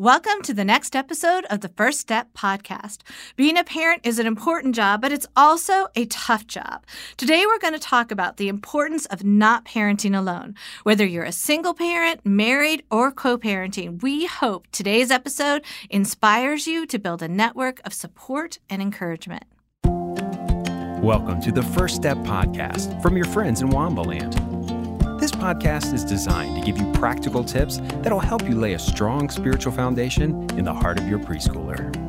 Welcome to the next episode of the First Step podcast. Being a parent is an important job, but it's also a tough job. Today, we're going to talk about the importance of not parenting alone. Whether you're a single parent, married, or co parenting, we hope today's episode inspires you to build a network of support and encouragement. Welcome to the First Step podcast from your friends in Waumba Land. This podcast is designed to give you practical tips that'll help you lay a strong spiritual foundation in the heart of your preschooler.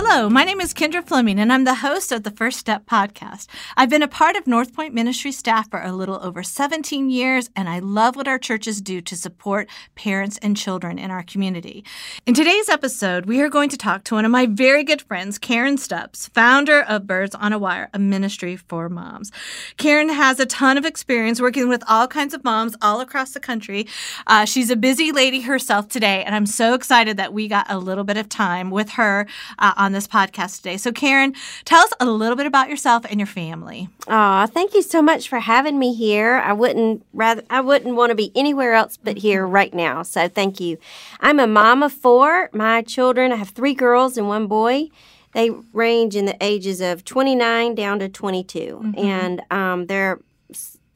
Hello, my name is Kendra Fleming, and I'm the host of the First Step podcast. I've been a part of North Point Ministry staff for a little over 17 years, and I love what our churches do to support parents and children in our community. In today's episode, we are going to talk to one of my very good friends, Karen Stubbs, founder of Birds on a Wire, a ministry for moms. Karen has a ton of experience working with all kinds of moms all across the country. Uh, she's a busy lady herself today, and I'm so excited that we got a little bit of time with her uh, on this podcast today. So, Karen, tell us a little bit about yourself and your family. Aw, thank you so much for having me here. I wouldn't rather I wouldn't want to be anywhere else but here right now. So thank you. I'm a mom of four. My children, I have three girls and one boy. They range in the ages of 29 down to 22, mm-hmm. and um, they're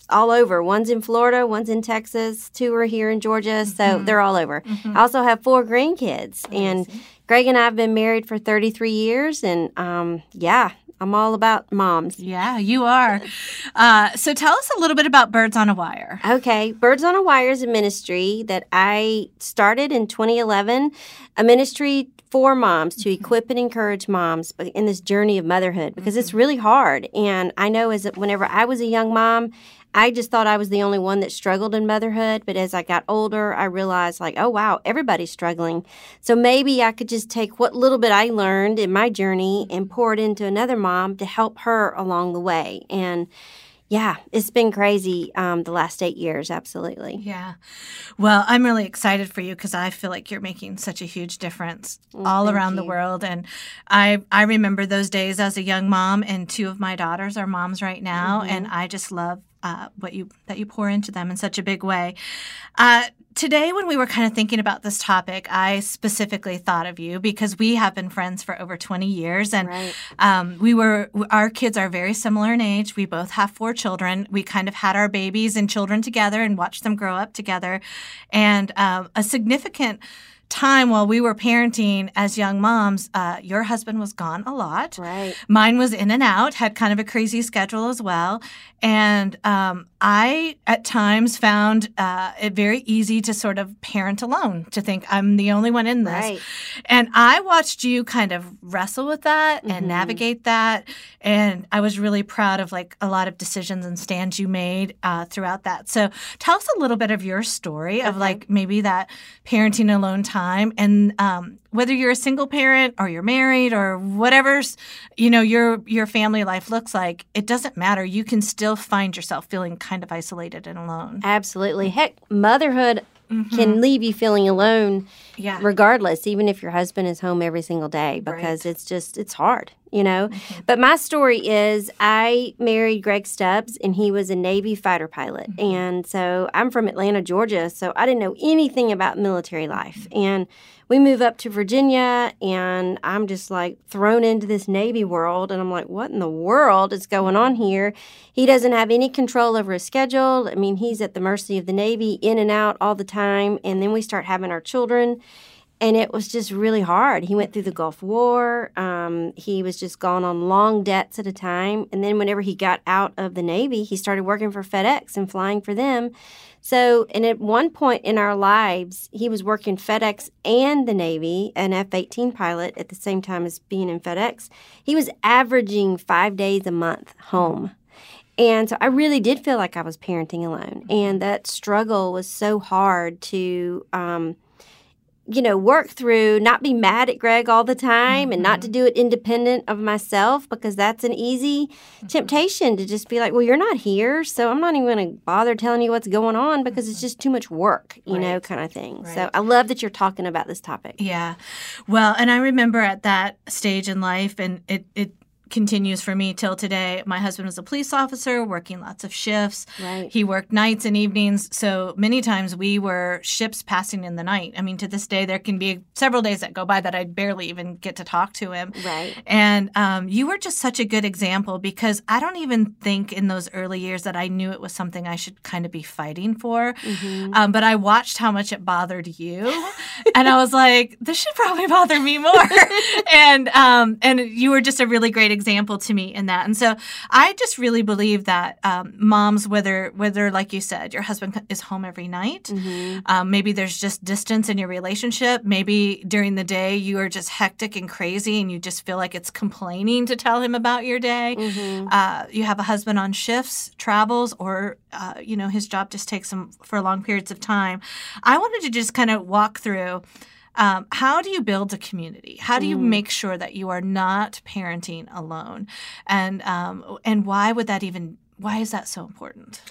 all over. One's in Florida, one's in Texas, two are here in Georgia, so mm-hmm. they're all over. Mm-hmm. I also have four grandkids, oh, and Greg and I have been married for 33 years, and um, yeah, I'm all about moms. Yeah, you are. Uh, so, tell us a little bit about Birds on a Wire. Okay, Birds on a Wire is a ministry that I started in 2011, a ministry for moms to equip and encourage moms in this journey of motherhood because it's really hard. And I know as whenever I was a young mom, I just thought I was the only one that struggled in motherhood. But as I got older, I realized, like, oh, wow, everybody's struggling. So maybe I could just take what little bit I learned in my journey and pour it into another mom to help her along the way. And yeah, it's been crazy um, the last eight years, absolutely. Yeah. Well, I'm really excited for you because I feel like you're making such a huge difference all thank around the world. And I I remember those days as a young mom, and two of my daughters are moms right now, Mm-hmm. and I just love uh, what you that you pour into them in such a big way. Uh, today, when we were kind of thinking about this topic, I specifically thought of you because we have been friends for over 20 years, and Right. um, we were our kids are very similar in age. We both have four children. We kind of had our babies and children together and watched them grow up together, and um, a significant time while we were parenting as young moms, uh, your husband was gone a lot. Right. Mine was in and out, had kind of a crazy schedule as well. And um, I, at times, found uh, it very easy to sort of parent alone, to think I'm the only one in this. Right. And I watched you kind of wrestle with that and Mhm. navigate that. And I was really proud of like a lot of decisions and stands you made uh, throughout that. So tell us a little bit of your story of Okay. like maybe that parenting alone time and um, whether you're a single parent or you're married or whatever's you know your your family life looks like it doesn't matter. You can still find yourself feeling kind of isolated and alone. Absolutely. Heck, motherhood can leave you feeling alone yeah regardless, even if your husband is home every single day because it's just, it's hard, you know? Mm-hmm. But my story is I married Greg Stubbs and he was a Navy fighter pilot. Mm-hmm. And so I'm from Atlanta, Georgia. So I didn't know anything about military life. Mm-hmm. And we move up to Virginia and I'm just like thrown into this Navy world. And I'm like, what in the world is going on here? He doesn't have any control over his schedule. I mean, he's at the mercy of the Navy, in and out all the time. And then we start having our children. And it was just really hard. He went through the Gulf War. Um, he was just gone on long debts at a time. And then, whenever he got out of the Navy, he started working for FedEx and flying for them. So, and at one point in our lives, he was working FedEx and the Navy, an F 18 pilot at the same time as being in FedEx. He was averaging five days a month home. And so I really did feel like I was parenting alone. And that struggle was so hard to, um, you know, work through, not be mad at Greg all the time and not to mm-hmm. do it independent of myself because that's an easy mm-hmm. temptation to just be like, well, you're not here. So I'm not even going to bother telling you what's going on because it's mm-hmm. just too much work, you know, kind of thing. Right. So I love that you're talking about this topic. Yeah. Well, and I remember at that stage in life, and it, it continues for me till today. My husband was a police officer working lots of shifts. Right. He worked nights and evenings. So many times we were ships passing in the night. I mean, to this day, there can be several days that go by that I barely even get to talk to him. Right. And um, you were just such a good example because I don't even think in those early years that I knew it was something I should kind of be fighting for. Mm-hmm. Um, but I watched how much it bothered you, and I was like, this should probably bother me more. and um, and you were just a really great example to me in that. And so I just really believe that um, moms, whether whether like you said, your husband is home every night, Mm-hmm. um, maybe there's just distance in your relationship, maybe during the day you are just hectic and crazy, and you just feel like it's complaining to tell him about your day. Mm-hmm. Uh, you have a husband on shifts, travels, or uh, you know his job just takes him for long periods of time. I wanted to just kind of walk through. Um, how do you build a community? How do you make sure that you are not parenting alone, and um, and why would that even? Why is that so important?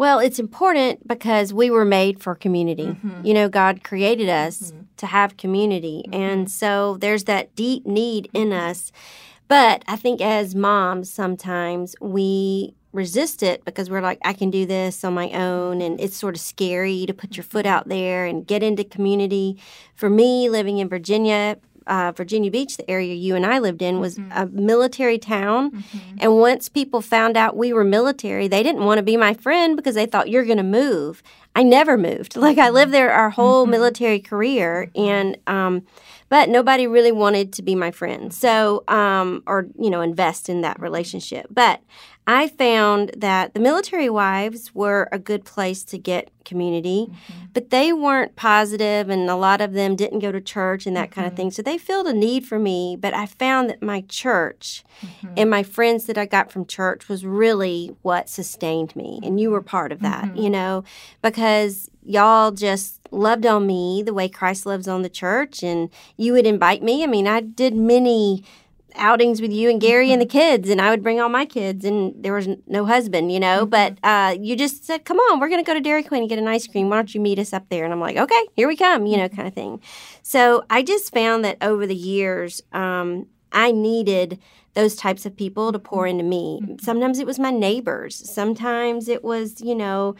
Well, it's important because we were made for community. Mm-hmm. You know, God created us to have community. And so there's that deep need in us. But I think as moms, sometimes we resist it because we're like, I can do this on my own. And it's sort of scary to put your foot out there and get into community. For me, living in Virginia, uh, Virginia Beach, the area you and I lived in, was a military town. And once people found out we were military, they didn't want to be my friend because they thought you're going to move. I never moved. Like I lived there our whole military career, and um, but nobody really wanted to be my friend. So um, or you know invest in that relationship. But I found that the military wives were a good place to get community, mm-hmm. but they weren't positive, and a lot of them didn't go to church and that kind of mm-hmm. thing. So they filled a need for me. But I found that my church mm-hmm. and my friends that I got from church was really what sustained me, and you were part of that, you know, because y'all just loved on me the way Christ loves on the church, and you would invite me. I mean, I did many outings with you and Gary and the mm-hmm. kids, and I would bring all my kids, and there was no husband, you know. Mm-hmm. But uh, you just said, "Come on, we're going to go to Dairy Queen and get an ice cream. Why don't you meet us up there?" And I'm like, "Okay, here we come," you know, mm-hmm. kind of thing. So I just found that over the years, um, I needed those types of people to pour into me. Sometimes it was my neighbors. Sometimes it was, you know.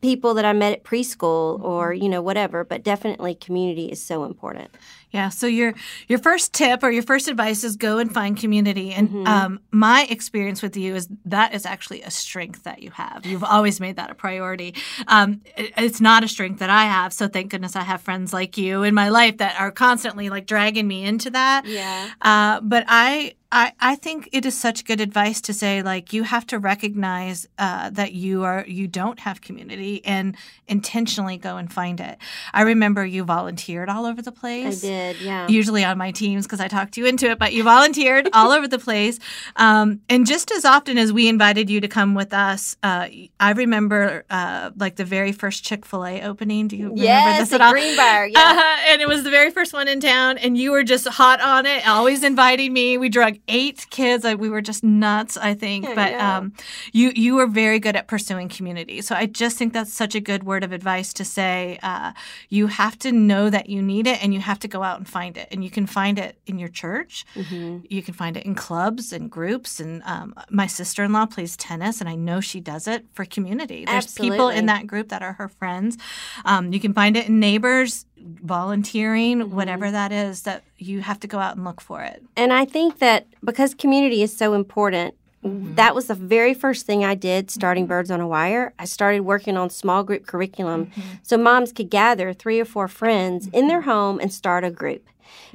People that I met at preschool or, you know, whatever, but definitely community is so important. Yeah. So your your first tip or your first advice is go and find community. And um, my experience with you is that is actually a strength that you have. You've always made that a priority. Um, it- it's not a strength that I have. So thank goodness I have friends like you in my life that are constantly like dragging me into that. Yeah. Uh, but I. I, I think it is such good advice to say like you have to recognize uh, that you are you don't have community and intentionally go and find it. I remember you volunteered all over the place. I did, yeah. usually on my teams because I talked you into it, but you volunteered all over the place. Um, and just as often as we invited you to come with us, uh, I remember uh, like the very first Chick fil A opening. Do you remember Yes, this at at all? Greenbrier, yeah. Uh-huh. And it was the very first one in town, and you were just hot on it, always inviting me. We drug eight kids. Like, we were just nuts, I think. I but know. um, you you were very good at pursuing community. So I just think that's such a good word of advice to say. Uh, you have to know that you need it, and you have to go out and find it. And you can find it in your church. Mm-hmm. You can find it in clubs and groups. And um, my sister in law plays tennis, and I know she does it for community. There's people in that group that are her friends. Um, you can find it in neighbors, volunteering, Mm-hmm. whatever that is. That you have to go out and look for it. And I think that because community is so important, Mm-hmm. that was the very first thing I did starting Birds on a Wire. I started working on small group curriculum Mm-hmm. so moms could gather three or four friends in their home and start a group.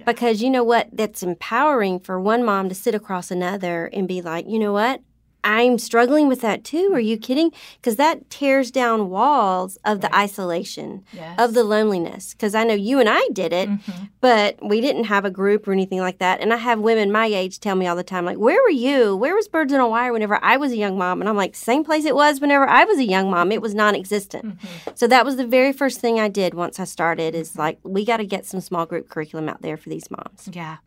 Because you know what? That's empowering for one mom to sit across another and be like, you know what? I'm struggling with that too. Are you kidding? Because that tears down walls of the isolation, Yes. of the loneliness. Because I know you and I did it, Mm-hmm. but we didn't have a group or anything like that. And I have women my age tell me all the time, like, where were you? Where was Birds on a Wire whenever I was a young mom? And I'm like, same place it was whenever I was a young mom. It was non existent. So that was the very first thing I did once I started is like, we got to get some small group curriculum out there for these moms. Yeah.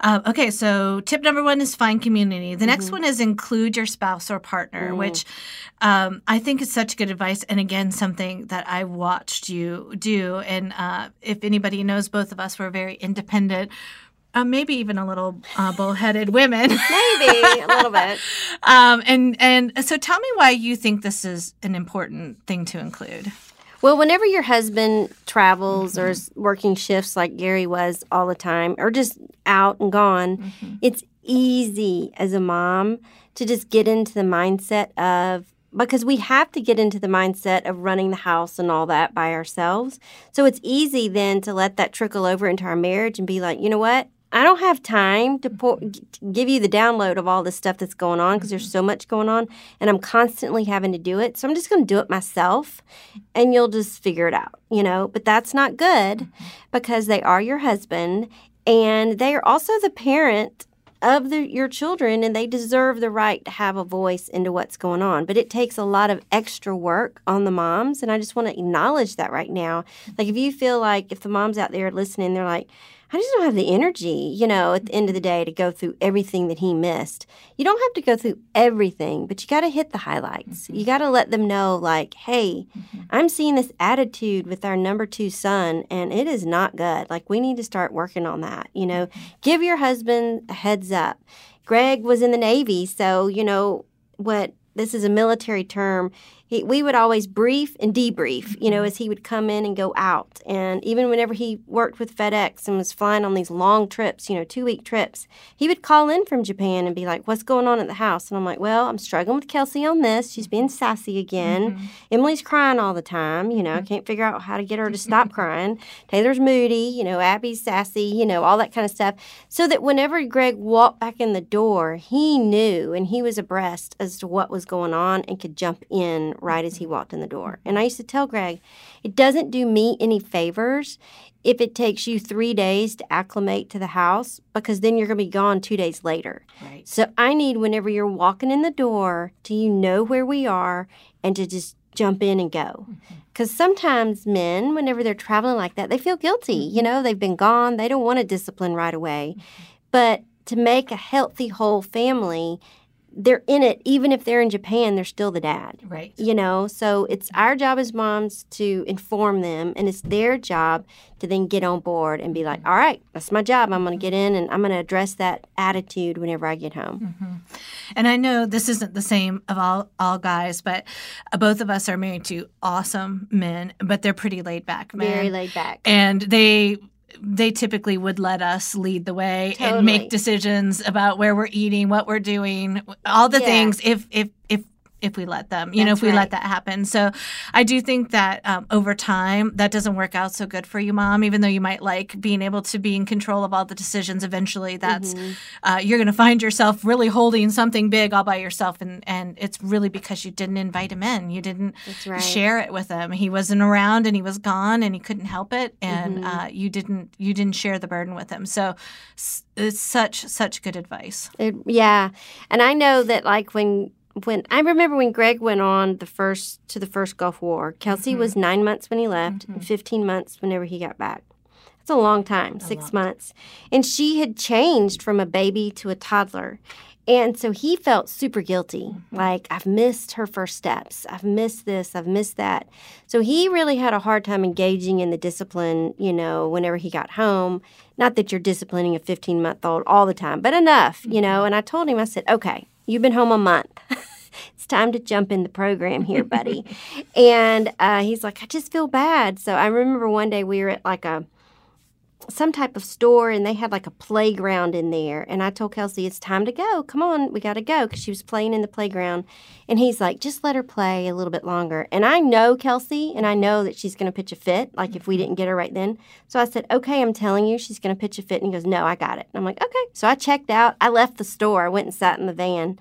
Um, okay, so tip number one is find community. The next one is include your spouse or partner, which um, I think is such good advice. And again, something that I watched you do. And uh, if anybody knows, both of us were very independent. uh, maybe even a little uh, bullheaded women. Maybe a little bit. Um, and and so tell me why you think this is an important thing to include. Well, whenever your husband travels mm-hmm. or is working shifts like Gary was all the time, or just out and gone, mm-hmm. it's easy as a mom to just get into the mindset of because we have to get into the mindset of running the house and all that by ourselves. So it's easy then to let that trickle over into our marriage and be like, you know what? I don't have time to, pour, mm-hmm. to give you the download of all this stuff that's going on because there's mm-hmm. so much going on and I'm constantly having to do it. So I'm just going to do it myself and you'll just figure it out, you know? But that's not good mm-hmm. because they are your husband and they are also the parent of the, your children and they deserve the right to have a voice into what's going on. But it takes a lot of extra work on the moms. And I just want to acknowledge that right now. Like, if you feel like if the moms out there listening, they're like, I just don't have the energy, you know, at the end of the day to go through everything that he missed. You don't have to go through everything, but you got to hit the highlights. Mm-hmm. You got to let them know, like, hey, mm-hmm. I'm seeing this attitude with our number two son, and it is not good. Like, we need to start working on that. You know, mm-hmm. give your husband a heads up. Greg was in the Navy, so, you know, what this is a military term he, we would always brief and debrief, you know, mm-hmm. as he would come in and go out. And even whenever he worked with FedEx and was flying on these long trips, you know, two week trips, he would call in from Japan and be like, What's going on at the house? And I'm like, Well, I'm struggling with Kelsey on this. She's being sassy again. Mm-hmm. Emily's crying all the time. You know, I mm-hmm. can't figure out how to get her to stop crying. Taylor's moody. You know, Abby's sassy, you know, all that kind of stuff. So that whenever Greg walked back in the door, he knew and he was abreast as to what was going on and could jump in right as he walked in the door. And I used to tell Greg, it doesn't do me any favors if it takes you three days to acclimate to the house because then you're going to be gone two days later. Right. So I need whenever you're walking in the door to you know where we are and to just jump in and go. Because mm-hmm. sometimes men, whenever they're traveling like that, they feel guilty. Mm-hmm. You know, they've been gone, they don't want to discipline right away. Mm-hmm. But to make a healthy whole family, they're in it even if they're in Japan they're still the dad right. you know? So it's our job as moms to inform them and it's their job to then get on board and be like all right that's my job. I'm going to get in and I'm going to address that attitude whenever I get home. Mm-hmm. and I know this isn't the same of all all guys but uh, both of us are married to awesome men but they're pretty laid back men very laid back. And they they typically would let us lead the way totally. and make decisions about where we're eating, what we're doing, all the yeah. things if if if if we let them, you That's know, if we right. let that happen. So I do think that um, over time, that doesn't work out so good for you, mom, even though you might like being able to be in control of all the decisions. Eventually, that's mm-hmm. uh, you're going to find yourself really holding something big all by yourself. And, and it's really because you didn't invite him in. You didn't right. share it with him. He wasn't around and he was gone and he couldn't help it. And mm-hmm. uh, you didn't you didn't share the burden with him. So it's such, such good advice. It, yeah. And I know that like when when I remember when Greg went on the first to the first Gulf War, Kelsey mm-hmm. was nine months when he left mm-hmm. and 15 months whenever he got back. That's a long time, a six long months. And she had changed from a baby to a toddler. And so he felt super guilty. Mm-hmm. Like, I've missed her first steps. I've missed this. I've missed that. So he really had a hard time engaging in the discipline, you know, whenever he got home. Not that you're disciplining a 15 month old all the time, but enough, you know. Mm-hmm. And I told him, I said, okay, You've been home a month. it's time to jump in the program here, buddy. and uh, he's like, I just feel bad. So I remember one day we were at like a some type of store and they had like a playground in there. And I told Kelsey, it's time to go. Come on, we got to go because she was playing in the playground. And he's like, just let her play a little bit longer. And I know Kelsey and I know that she's going to pitch a fit, like if we mm-hmm. didn't get her right then. So I said, okay, I'm telling you, she's going to pitch a fit. And he goes, no, I got it. And I'm like, okay. So I checked out. I left the store. I went and sat in the van.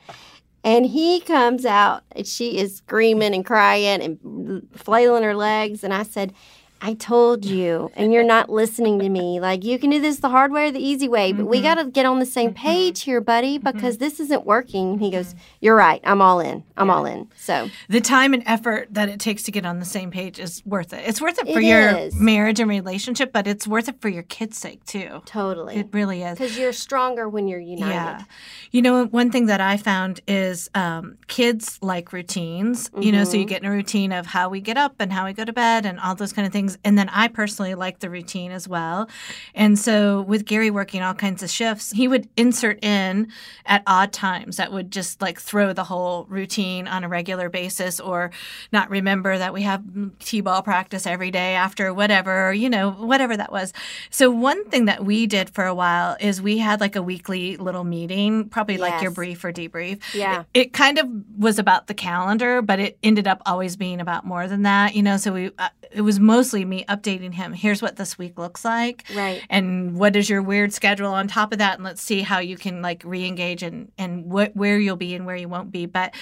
And he comes out and she is screaming and crying and flailing her legs. And I said, I told you, and you're not listening to me. Like, you can do this the hard way or the easy way, but mm-hmm. we got to get on the same mm-hmm. page here, buddy, mm-hmm. because mm-hmm. this isn't working. And he goes, You're right. I'm all in. I'm yeah. all in. So, the time and effort that it takes to get on the same page is worth it. It's worth it for it your is. marriage and relationship, but it's worth it for your kids' sake, too. Totally. It really is. Because you're stronger when you're united. Yeah. You know, one thing that I found is um, kids like routines, you know, so you mm-hmm. get in a routine of how we get up and how we go to bed and all those kind of things things. And then I personally like the routine as well. And so with Gary working all kinds of shifts, he would insert in at odd times that would just like throw the whole routine on a regular basis or not remember that we have t-ball practice every day after whatever, you know, whatever that was. So one thing that we did for a while is we had like a weekly little meeting, probably like your brief or debrief. Yeah. It, it kind of was about the calendar, but it ended up always being about more than that, you know. So we, uh, it was mostly me updating him. Here's what this week looks like, Right. and what is your weird schedule on top of that, and let's see how you can like re-engage and and what where you'll be and where you won't be. But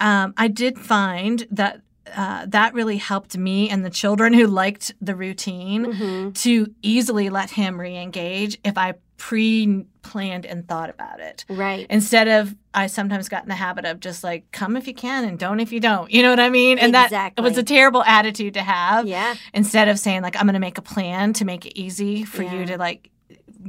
um, I did find that. Uh, that really helped me and the children who liked the routine Mm-hmm. to easily let him re-engage if I pre-planned and thought about it Right. instead of I sometimes got in the habit of just like come if you can and don't if you don't. You know what I mean? And that Exactly. was a terrible attitude to have. Yeah. Instead of saying like I'm going to make a plan to make it easy for Yeah. you to like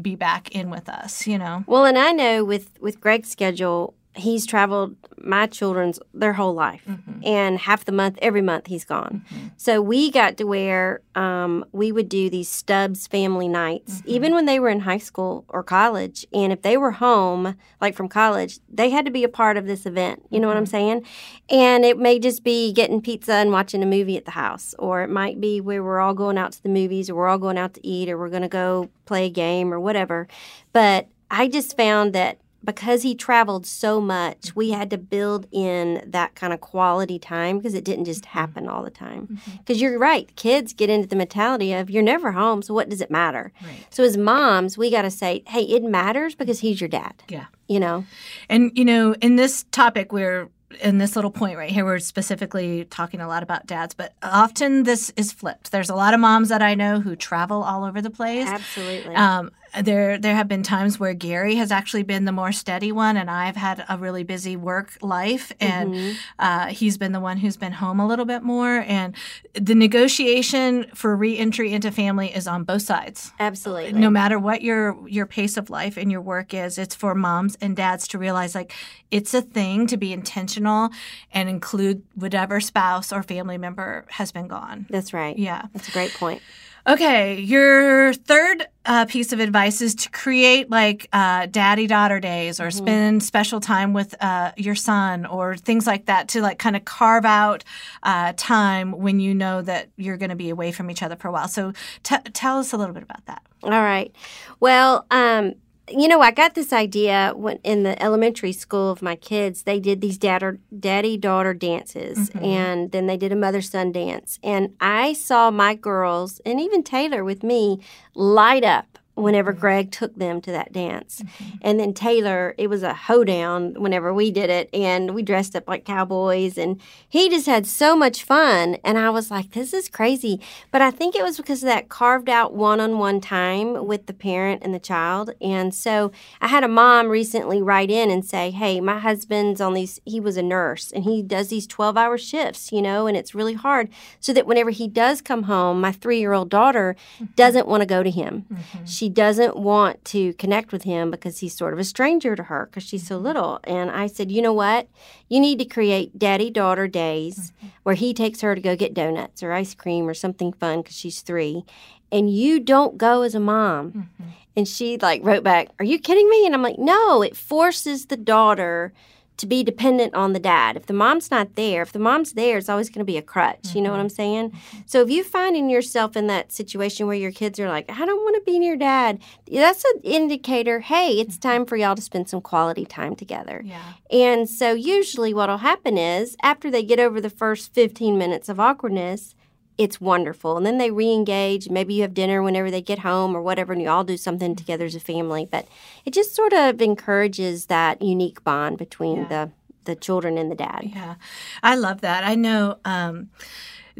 be back in with us, you know. Well, and I know with with Greg's schedule, he's traveled my children's their whole life, Mm-hmm. and half the month, every month he's gone. So we got to where um, we would do these Stubbs family nights, Mm-hmm. even when they were in high school or college. And if they were home, like from college, they had to be a part of this event. You know what I'm Mm-hmm. saying? And it may just be getting pizza and watching a movie at the house, or it might be where we're all going out to the movies, or we're all going out to eat, or we're going to go play a game, or whatever. But I just found that because he traveled so much, we mm-hmm. had to build in that kind of quality time because it didn't just mm-hmm. happen all the time. Mm-hmm. Because you're right, kids get into the mentality of you're never home, so what does it matter? Right. So as moms, we got to say, hey, it matters because he's your dad. Yeah. You know? And you know, in this topic, we're in this little point right here, we're specifically talking a lot about dads, but often this is flipped. There's a lot of moms that I know who travel all over the place. Absolutely. Um, there, there have been times where Gary has actually been the more steady one, and I've had a really busy work life, and Mm-hmm. uh, he's been the one who's been home a little bit more. And the negotiation for reentry into family is on both sides Absolutely. no matter what your your pace of life and your work is it's for moms and dads to realize like it's a thing to be intentional and include whatever spouse or family member has been gone That's right. yeah That's a great point. Okay your third uh, piece of advice is to create like uh, daddy daughter days or spend special time with uh, your son or things like that to like kind of carve out uh, time when you know that you're going to be away from each other for a while. So t- tell us a little bit about that. All right. Well, um, you know, I got this idea when in the elementary school of my kids. They did these dad daddy daughter dances, mm-hmm. and then they did a mother son dance. And I saw my girls, and even Taylor with me, light up whenever mm-hmm. Greg took them to that dance. Mm-hmm. And then Taylor, it was a hoedown whenever we did it, and we dressed up like cowboys, and he just had so much fun. And I was like, this is crazy. But I think it was because of that carved out one on one time with the parent and the child. And so I had a mom recently write in and say, hey, my husband's on these, he was a nurse, and he does these 12 hour shifts, you know, and it's really hard. So that whenever he does come home, my three year old daughter mm-hmm. doesn't want to go to him. She doesn't want to connect with him because he's sort of a stranger to her because she's so mm-hmm. little. And I said, you know what? You need to create daddy daughter days mm-hmm. where he takes her to go get donuts or ice cream or something fun because she's three. And you don't go as a mom. Mm-hmm. And she like wrote back, Are you kidding me? And I'm like, No, it forces the daughter to be dependent on the dad. If the mom's not there, if the mom's there, it's always going to be a crutch. You know what mm-hmm. I'm saying? Mm-hmm. So if you're finding yourself in that situation where your kids are like, I don't want to be near dad, that's an indicator. Hey, it's mm-hmm. time for y'all to spend some quality time together. yeah And so usually what'll happen is after they get over the first 15 minutes of awkwardness, it's wonderful. And then they re-engage. Maybe you have dinner whenever they get home or whatever, and you all do something together as a family. But it just sort of encourages that unique bond between the the children and the dad. Yeah, I love that. I know um,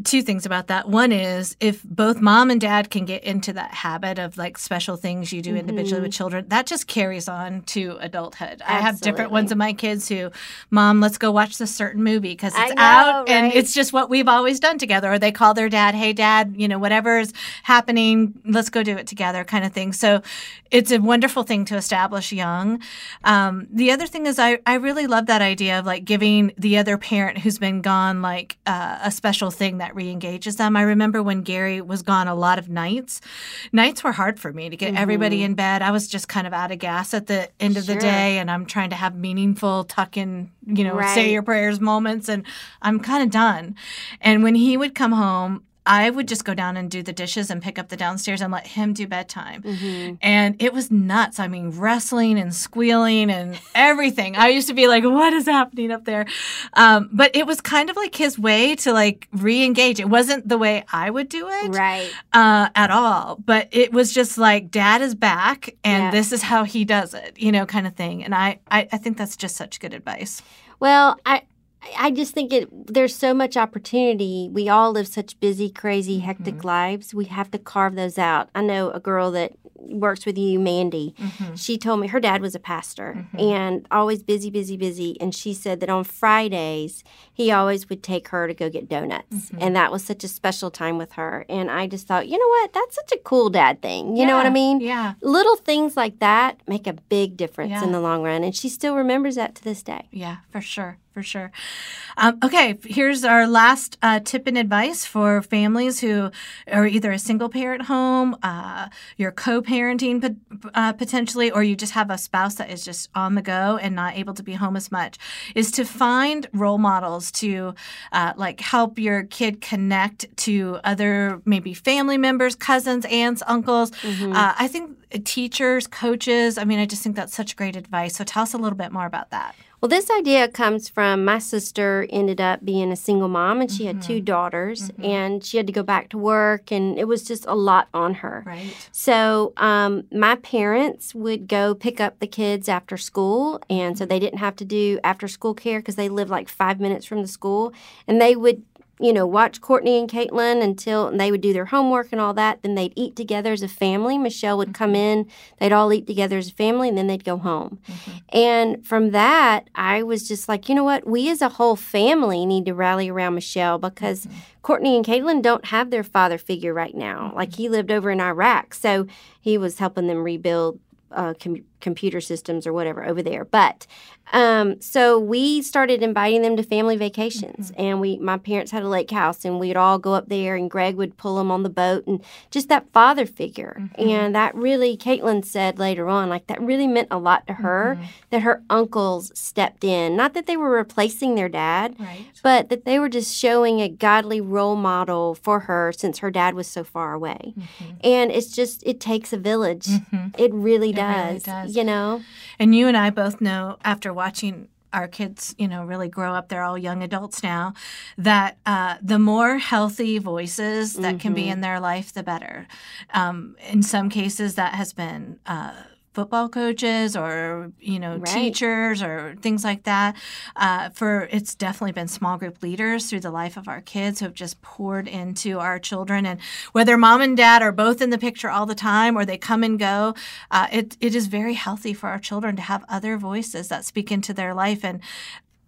two things about that. One is if both mom and dad can get into that habit of like special things you do individually with children, that just carries on to adulthood. I have different ones of my kids who, mom, let's go watch this certain movie because it's know, out and it's just what we've always done together. Or they call their dad, hey, dad, you know, whatever's happening, let's go do it together kind of thing. So it's a wonderful thing to establish young. Um, the other thing is, I, I really love that idea of like giving the other parent who's been gone like uh, a special thing that re-engages them. I remember when Gary was gone a lot of nights. Nights were hard for me to get mm-hmm. everybody in bed. I was just kind of out of gas at the end of sure. the day and I'm trying to have meaningful tuck in, you know, right. say your prayers moments and I'm kind of done. And when he would come home, I would just go down and do the dishes and pick up the downstairs and let him do bedtime. Mm-hmm. And it was nuts. I mean, wrestling and squealing and everything. I used to be like, what is happening up there? Um, but it was kind of like his way to like re engage. It wasn't the way I would do it. Right. Uh, at all. But it was just like, dad is back and yeah. this is how he does it, you know, kind of thing. And I, I, I think that's just such good advice. Well, I, I just think it there's so much opportunity. We all live such busy, crazy, hectic mm-hmm. lives. We have to carve those out. I know a girl that works with you, Mandy. Mm-hmm. She told me her dad was a pastor mm-hmm. and always busy, busy, busy. And she said that on Fridays, he always would take her to go get donuts. Mm-hmm. And that was such a special time with her. And I just thought, you know what? That's such a cool dad thing. You yeah. know what I mean? Yeah. Little things like that make a big difference yeah. in the long run. And she still remembers that to this day. Yeah, for sure for sure. Um, okay, here's our last uh, tip and advice for families who are either a single parent home, uh, you're co parenting uh, potentially, or you just have a spouse that is just on the go and not able to be home as much, is to find role models to uh, like help your kid connect to other maybe family members, cousins, aunts, uncles. Mm-hmm. Uh, I think teachers, coaches, I mean, I just think that's such great advice. So tell us a little bit more about that. Well, this idea comes from my sister ended up being a single mom and she mm-hmm. had two mm-hmm. daughters mm-hmm. and she had to go back to work and it was just a lot on her. Right. So, um, my parents would go pick up the kids after school and so they didn't have to do after school care because they lived like five minutes from the school and they would you know, watch Courtney and Caitlin until and they would do their homework and all that. Then they'd eat together as a family. Michelle would come mm-hmm. in, they'd all eat together as a family, and then they'd go home. Mm-hmm. And from that, I was just like, you know what? We as a whole family need to rally around Michelle because mm-hmm. Courtney and Caitlin don't have their father figure right now. Mm-hmm. Like he lived over in Iraq, so he was helping them rebuild uh, com- computer systems or whatever over there. But um, so we started inviting them to family vacations, mm-hmm. and we my parents had a lake house, and we'd all go up there, and Greg would pull them on the boat, and just that father figure, mm-hmm. and that really Caitlin said later on, like that really meant a lot to her mm-hmm. that her uncles stepped in, not that they were replacing their dad, right. but that they were just showing a godly role model for her since her dad was so far away, mm-hmm. and it's just it takes a village, mm-hmm. it really does. It really does you know. And you and I both know after watching our kids, you know, really grow up. They're all young adults now. That uh, the more healthy voices that mm-hmm. can be mm-hmm. in their life, the better. Um, in some cases, that has been uh, football coaches or you know right. teachers or things like that. Uh, for it's definitely been small group leaders through the life of our kids who have just poured into our children. And whether mom and dad are both in the picture all the time or they come and go uh, it, it is very healthy for our children to have other voices that speak into their life. And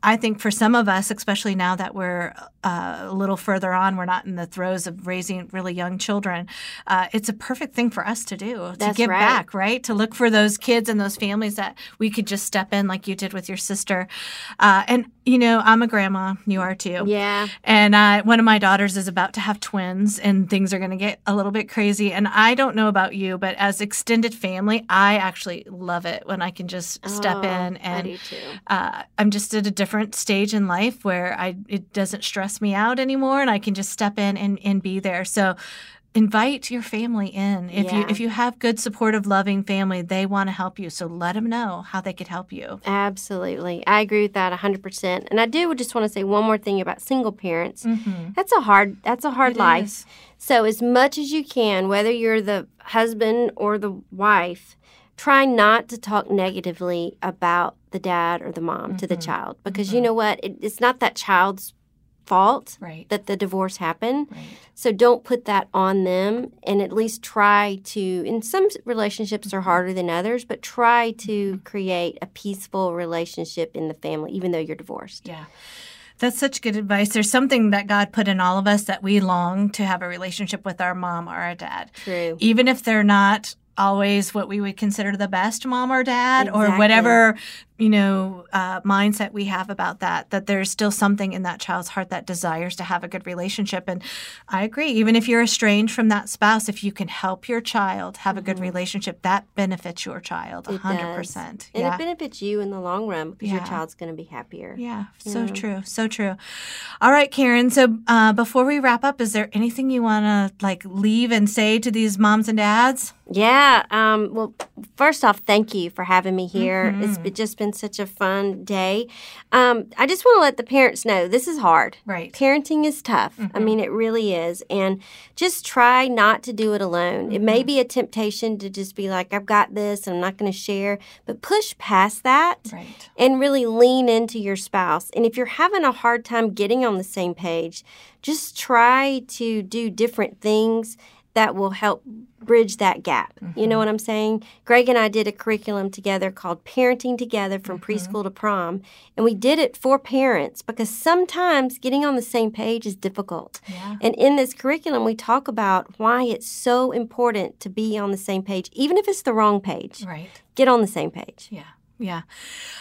I think for some of us, especially now that we're uh, a little further on, we're not in the throes of raising really young children. Uh, it's a perfect thing for us to do That's to give right. back, right? To look for those kids and those families that we could just step in, like you did with your sister. Uh, and you know, I'm a grandma. You are too. Yeah. And uh, one of my daughters is about to have twins, and things are going to get a little bit crazy. And I don't know about you, but as extended family, I actually love it when I can just step oh, in and I do too. Uh, I'm just at a different stage in life where I it doesn't stress me out anymore, and I can just step in and, and be there. So invite your family in if yeah. you if you have good supportive loving family they want to help you so let them know how they could help you absolutely i agree with that 100% and i do just want to say one more thing about single parents mm-hmm. that's a hard that's a hard it life is. so as much as you can whether you're the husband or the wife try not to talk negatively about the dad or the mom mm-hmm. to the mm-hmm. child because mm-hmm. you know what it, it's not that child's fault right. that the divorce happened. Right. So don't put that on them and at least try to, in some relationships are harder than others, but try to mm-hmm. create a peaceful relationship in the family, even though you're divorced. Yeah. That's such good advice. There's something that God put in all of us that we long to have a relationship with our mom or our dad. True. Even if they're not always what we would consider the best mom or dad exactly. or whatever you know, uh, mindset we have about that, that there's still something in that child's heart that desires to have a good relationship. And I agree, even if you're estranged from that spouse, if you can help your child have a good Mm-hmm. relationship, that benefits your child It 100%. does. And yeah. it benefits you in the long run because your child's going to be happier. Yeah, so Yeah. true, so true. All right, Karen. So uh, before we wrap up, is there anything you want to like leave and say to these moms and dads? Yeah. Um, well, first off, thank you for having me here. It's Mm-hmm. been, just been such a fun day. Um, I just want to let the parents know this is hard. Right. Parenting is tough. I mean, it really is. And just try not to do it alone. It may be a temptation to just be like, I've got this and I'm not going to share, but push past that Right. and really lean into your spouse. And if you're having a hard time getting on the same page, just try to do different things that will help bridge that gap. You know mm-hmm. what I'm saying? Greg and I did a curriculum together called Parenting Together from mm-hmm. Preschool to Prom, and we did it for parents because sometimes getting on the same page is difficult. Yeah. And in this curriculum, we talk about why it's so important to be on the same page, even if it's the wrong page. Right. Get on the same page. Yeah. Yeah.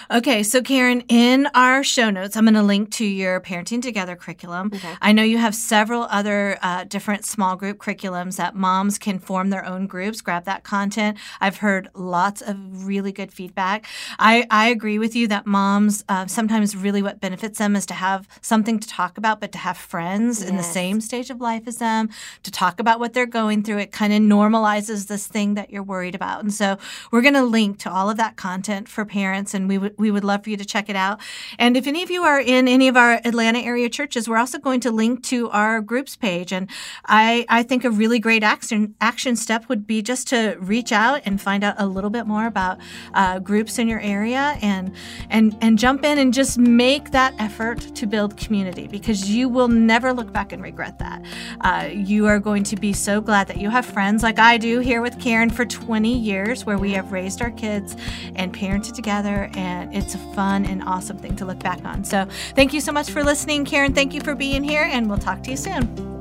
Okay. So, Karen, in our show notes, I'm going to link to your Parenting Together curriculum. Okay. I know you have several other uh, different small group curriculums that moms can form their own groups, grab that content. I've heard lots of really good feedback. I, I agree with you that moms uh, sometimes really what benefits them is to have something to talk about, but to have friends in the same stage of life as them to talk about what they're going through. It kind of normalizes this thing that you're worried about. And so we're going to link to all of that content for parents, and we would we would love for you to check it out. And if any of you are in any of our Atlanta area churches, we're also going to link to our groups page. And I I think a really great action action step would be just to reach out and find out a little bit more about uh, groups in your area and and and jump in and just make that effort to build community because you will never look back and regret that. Uh, you are going to be so glad that you have friends like I do here with Karen for 20 years, where we have raised our kids and parented together, and it's a fun and awesome thing to look back on. So, thank you so much for listening, Karen. Thank you for being here, and we'll talk to you soon.